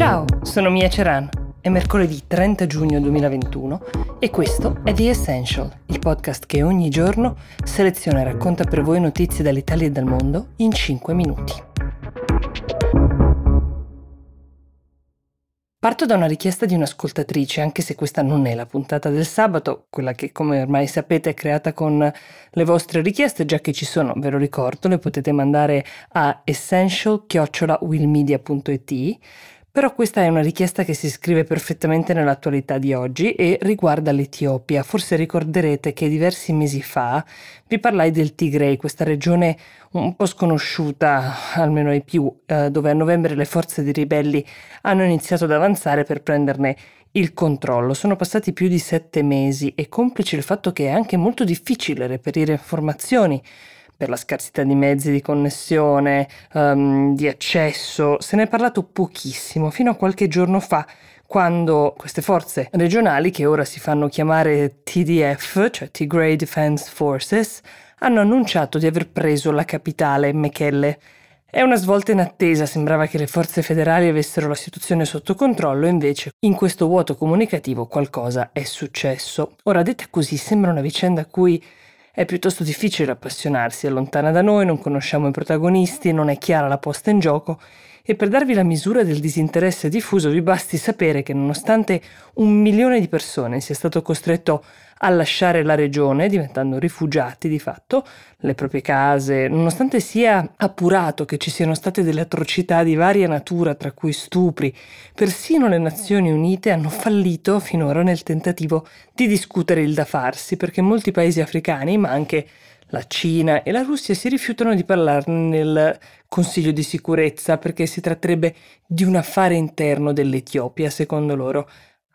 Ciao, sono Mia Ceran. È mercoledì 30 giugno 2021 e questo è The Essential, il podcast che ogni giorno seleziona e racconta per voi notizie dall'Italia e dal mondo in 5 minuti. Parto da una richiesta di un'ascoltatrice, anche se questa non è la puntata del sabato, quella che come ormai sapete è creata con le vostre richieste, già che ci sono, ve lo ricordo, le potete mandare a essential-willmedia.it però questa è una richiesta che si scrive perfettamente nell'attualità di oggi e riguarda l'Etiopia. Forse ricorderete che diversi mesi fa vi parlai del Tigray, questa regione un po' sconosciuta, almeno ai più, eh, dove a novembre le forze di ribelli hanno iniziato ad avanzare per prenderne il controllo. Sono passati più di sette mesi e complice il fatto che è anche molto difficile reperire informazioni per la scarsità di mezzi di connessione, um, di accesso, se ne è parlato pochissimo, fino a qualche giorno fa, quando queste forze regionali, che ora si fanno chiamare TDF, cioè Tigray Defense Forces, hanno annunciato di aver preso la capitale, Mekelle. È una svolta in attesa, sembrava che le forze federali avessero la situazione sotto controllo, invece in questo vuoto comunicativo qualcosa è successo. Ora, detta così, sembra una vicenda a cui è piuttosto difficile appassionarsi, è lontana da noi, non conosciamo i protagonisti, non è chiara la posta in gioco e per darvi la misura del disinteresse diffuso vi basti sapere che nonostante un milione di persone sia stato costretto a lasciare la regione, diventando rifugiati di fatto, le proprie case, nonostante sia appurato che ci siano state delle atrocità di varia natura, tra cui stupri, persino le Nazioni Unite hanno fallito finora nel tentativo di discutere il da farsi, perché molti paesi africani, ma anche la Cina e la Russia si rifiutano di parlarne nel Consiglio di sicurezza perché si tratterebbe di un affare interno dell'Etiopia, secondo loro.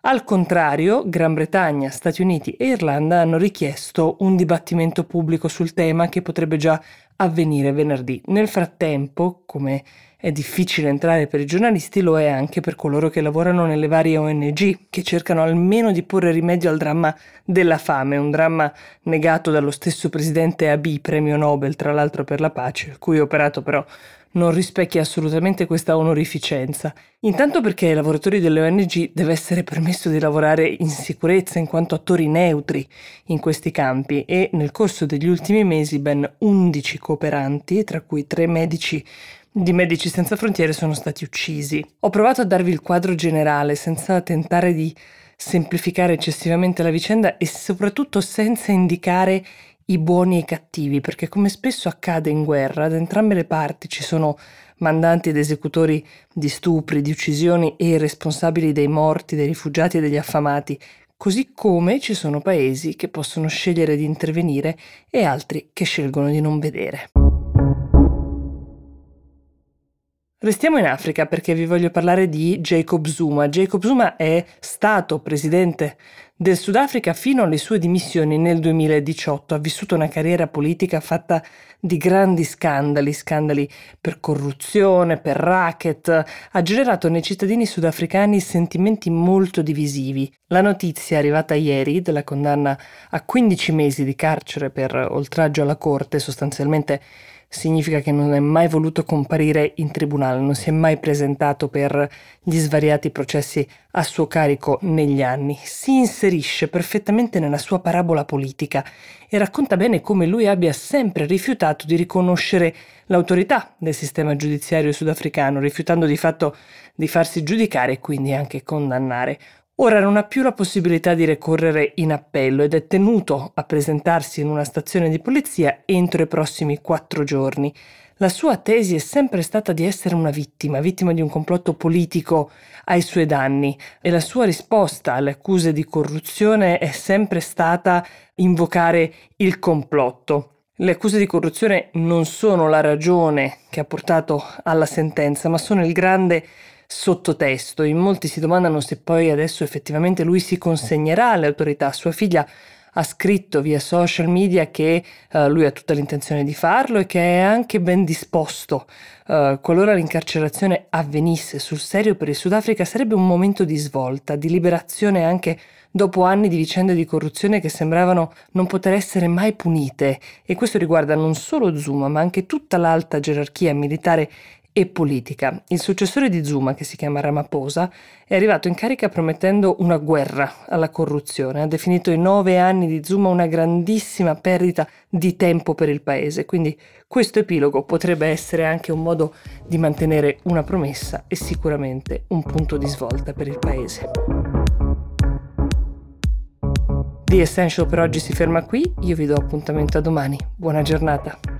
Al contrario, Gran Bretagna, Stati Uniti e Irlanda hanno richiesto un dibattimento pubblico sul tema che potrebbe già avvenire venerdì. Nel frattempo, come è difficile entrare per i giornalisti, lo è anche per coloro che lavorano nelle varie ONG, che cercano almeno di porre rimedio al dramma della fame, un dramma negato dallo stesso presidente Abiy, premio Nobel tra l'altro per la pace, il cui operato però non rispecchia assolutamente questa onorificenza. Intanto perché ai lavoratori delle ONG deve essere permesso di lavorare in sicurezza in quanto attori neutri in questi campi e nel corso degli ultimi mesi ben 11 cooperanti, tra cui 3 medici di Medici Senza Frontiere sono stati uccisi. Ho provato a darvi il quadro generale senza tentare di semplificare eccessivamente la vicenda e soprattutto senza indicare i buoni e i cattivi, perché come spesso accade in guerra, da entrambe le parti ci sono mandanti ed esecutori di stupri, di uccisioni e responsabili dei morti, dei rifugiati e degli affamati, così come ci sono paesi che possono scegliere di intervenire e altri che scelgono di non vedere. Restiamo in Africa perché vi voglio parlare di Jacob Zuma. Jacob Zuma è stato presidente del Sudafrica fino alle sue dimissioni nel 2018. Ha vissuto una carriera politica fatta di grandi scandali, scandali per corruzione, per racket. Ha generato nei cittadini sudafricani sentimenti molto divisivi. La notizia arrivata ieri della condanna a 15 mesi di carcere per oltraggio alla corte, sostanzialmente significa che non è mai voluto comparire in tribunale, non si è mai presentato per gli svariati processi a suo carico negli anni. Si inserisce perfettamente nella sua parabola politica e racconta bene come lui abbia sempre rifiutato di riconoscere l'autorità del sistema giudiziario sudafricano, rifiutando di fatto di farsi giudicare e quindi anche condannare. Ora non ha più la possibilità di ricorrere in appello ed è tenuto a presentarsi in una stazione di polizia entro i prossimi quattro giorni. La sua tesi è sempre stata di essere una vittima, vittima di un complotto politico ai suoi danni e la sua risposta alle accuse di corruzione è sempre stata invocare il complotto. Le accuse di corruzione non sono la ragione che ha portato alla sentenza, ma sono il grande sottotesto. In molti si domandano se poi adesso effettivamente lui si consegnerà alle autorità. Sua figlia ha scritto via social media che uh, lui ha tutta l'intenzione di farlo e che è anche ben disposto. Uh, qualora l'incarcerazione avvenisse sul serio per il Sudafrica sarebbe un momento di svolta, di liberazione anche dopo anni di vicende di corruzione che sembravano non poter essere mai punite e questo riguarda non solo Zuma ma anche tutta l'alta gerarchia militare e politica. Il successore di Zuma, che si chiama Ramaphosa, è arrivato in carica promettendo una guerra alla corruzione. Ha definito i nove anni di Zuma una grandissima perdita di tempo per il paese. Quindi questo epilogo potrebbe essere anche un modo di mantenere una promessa e sicuramente un punto di svolta per il paese. The Essential per oggi si ferma qui, io vi do appuntamento a domani. Buona giornata.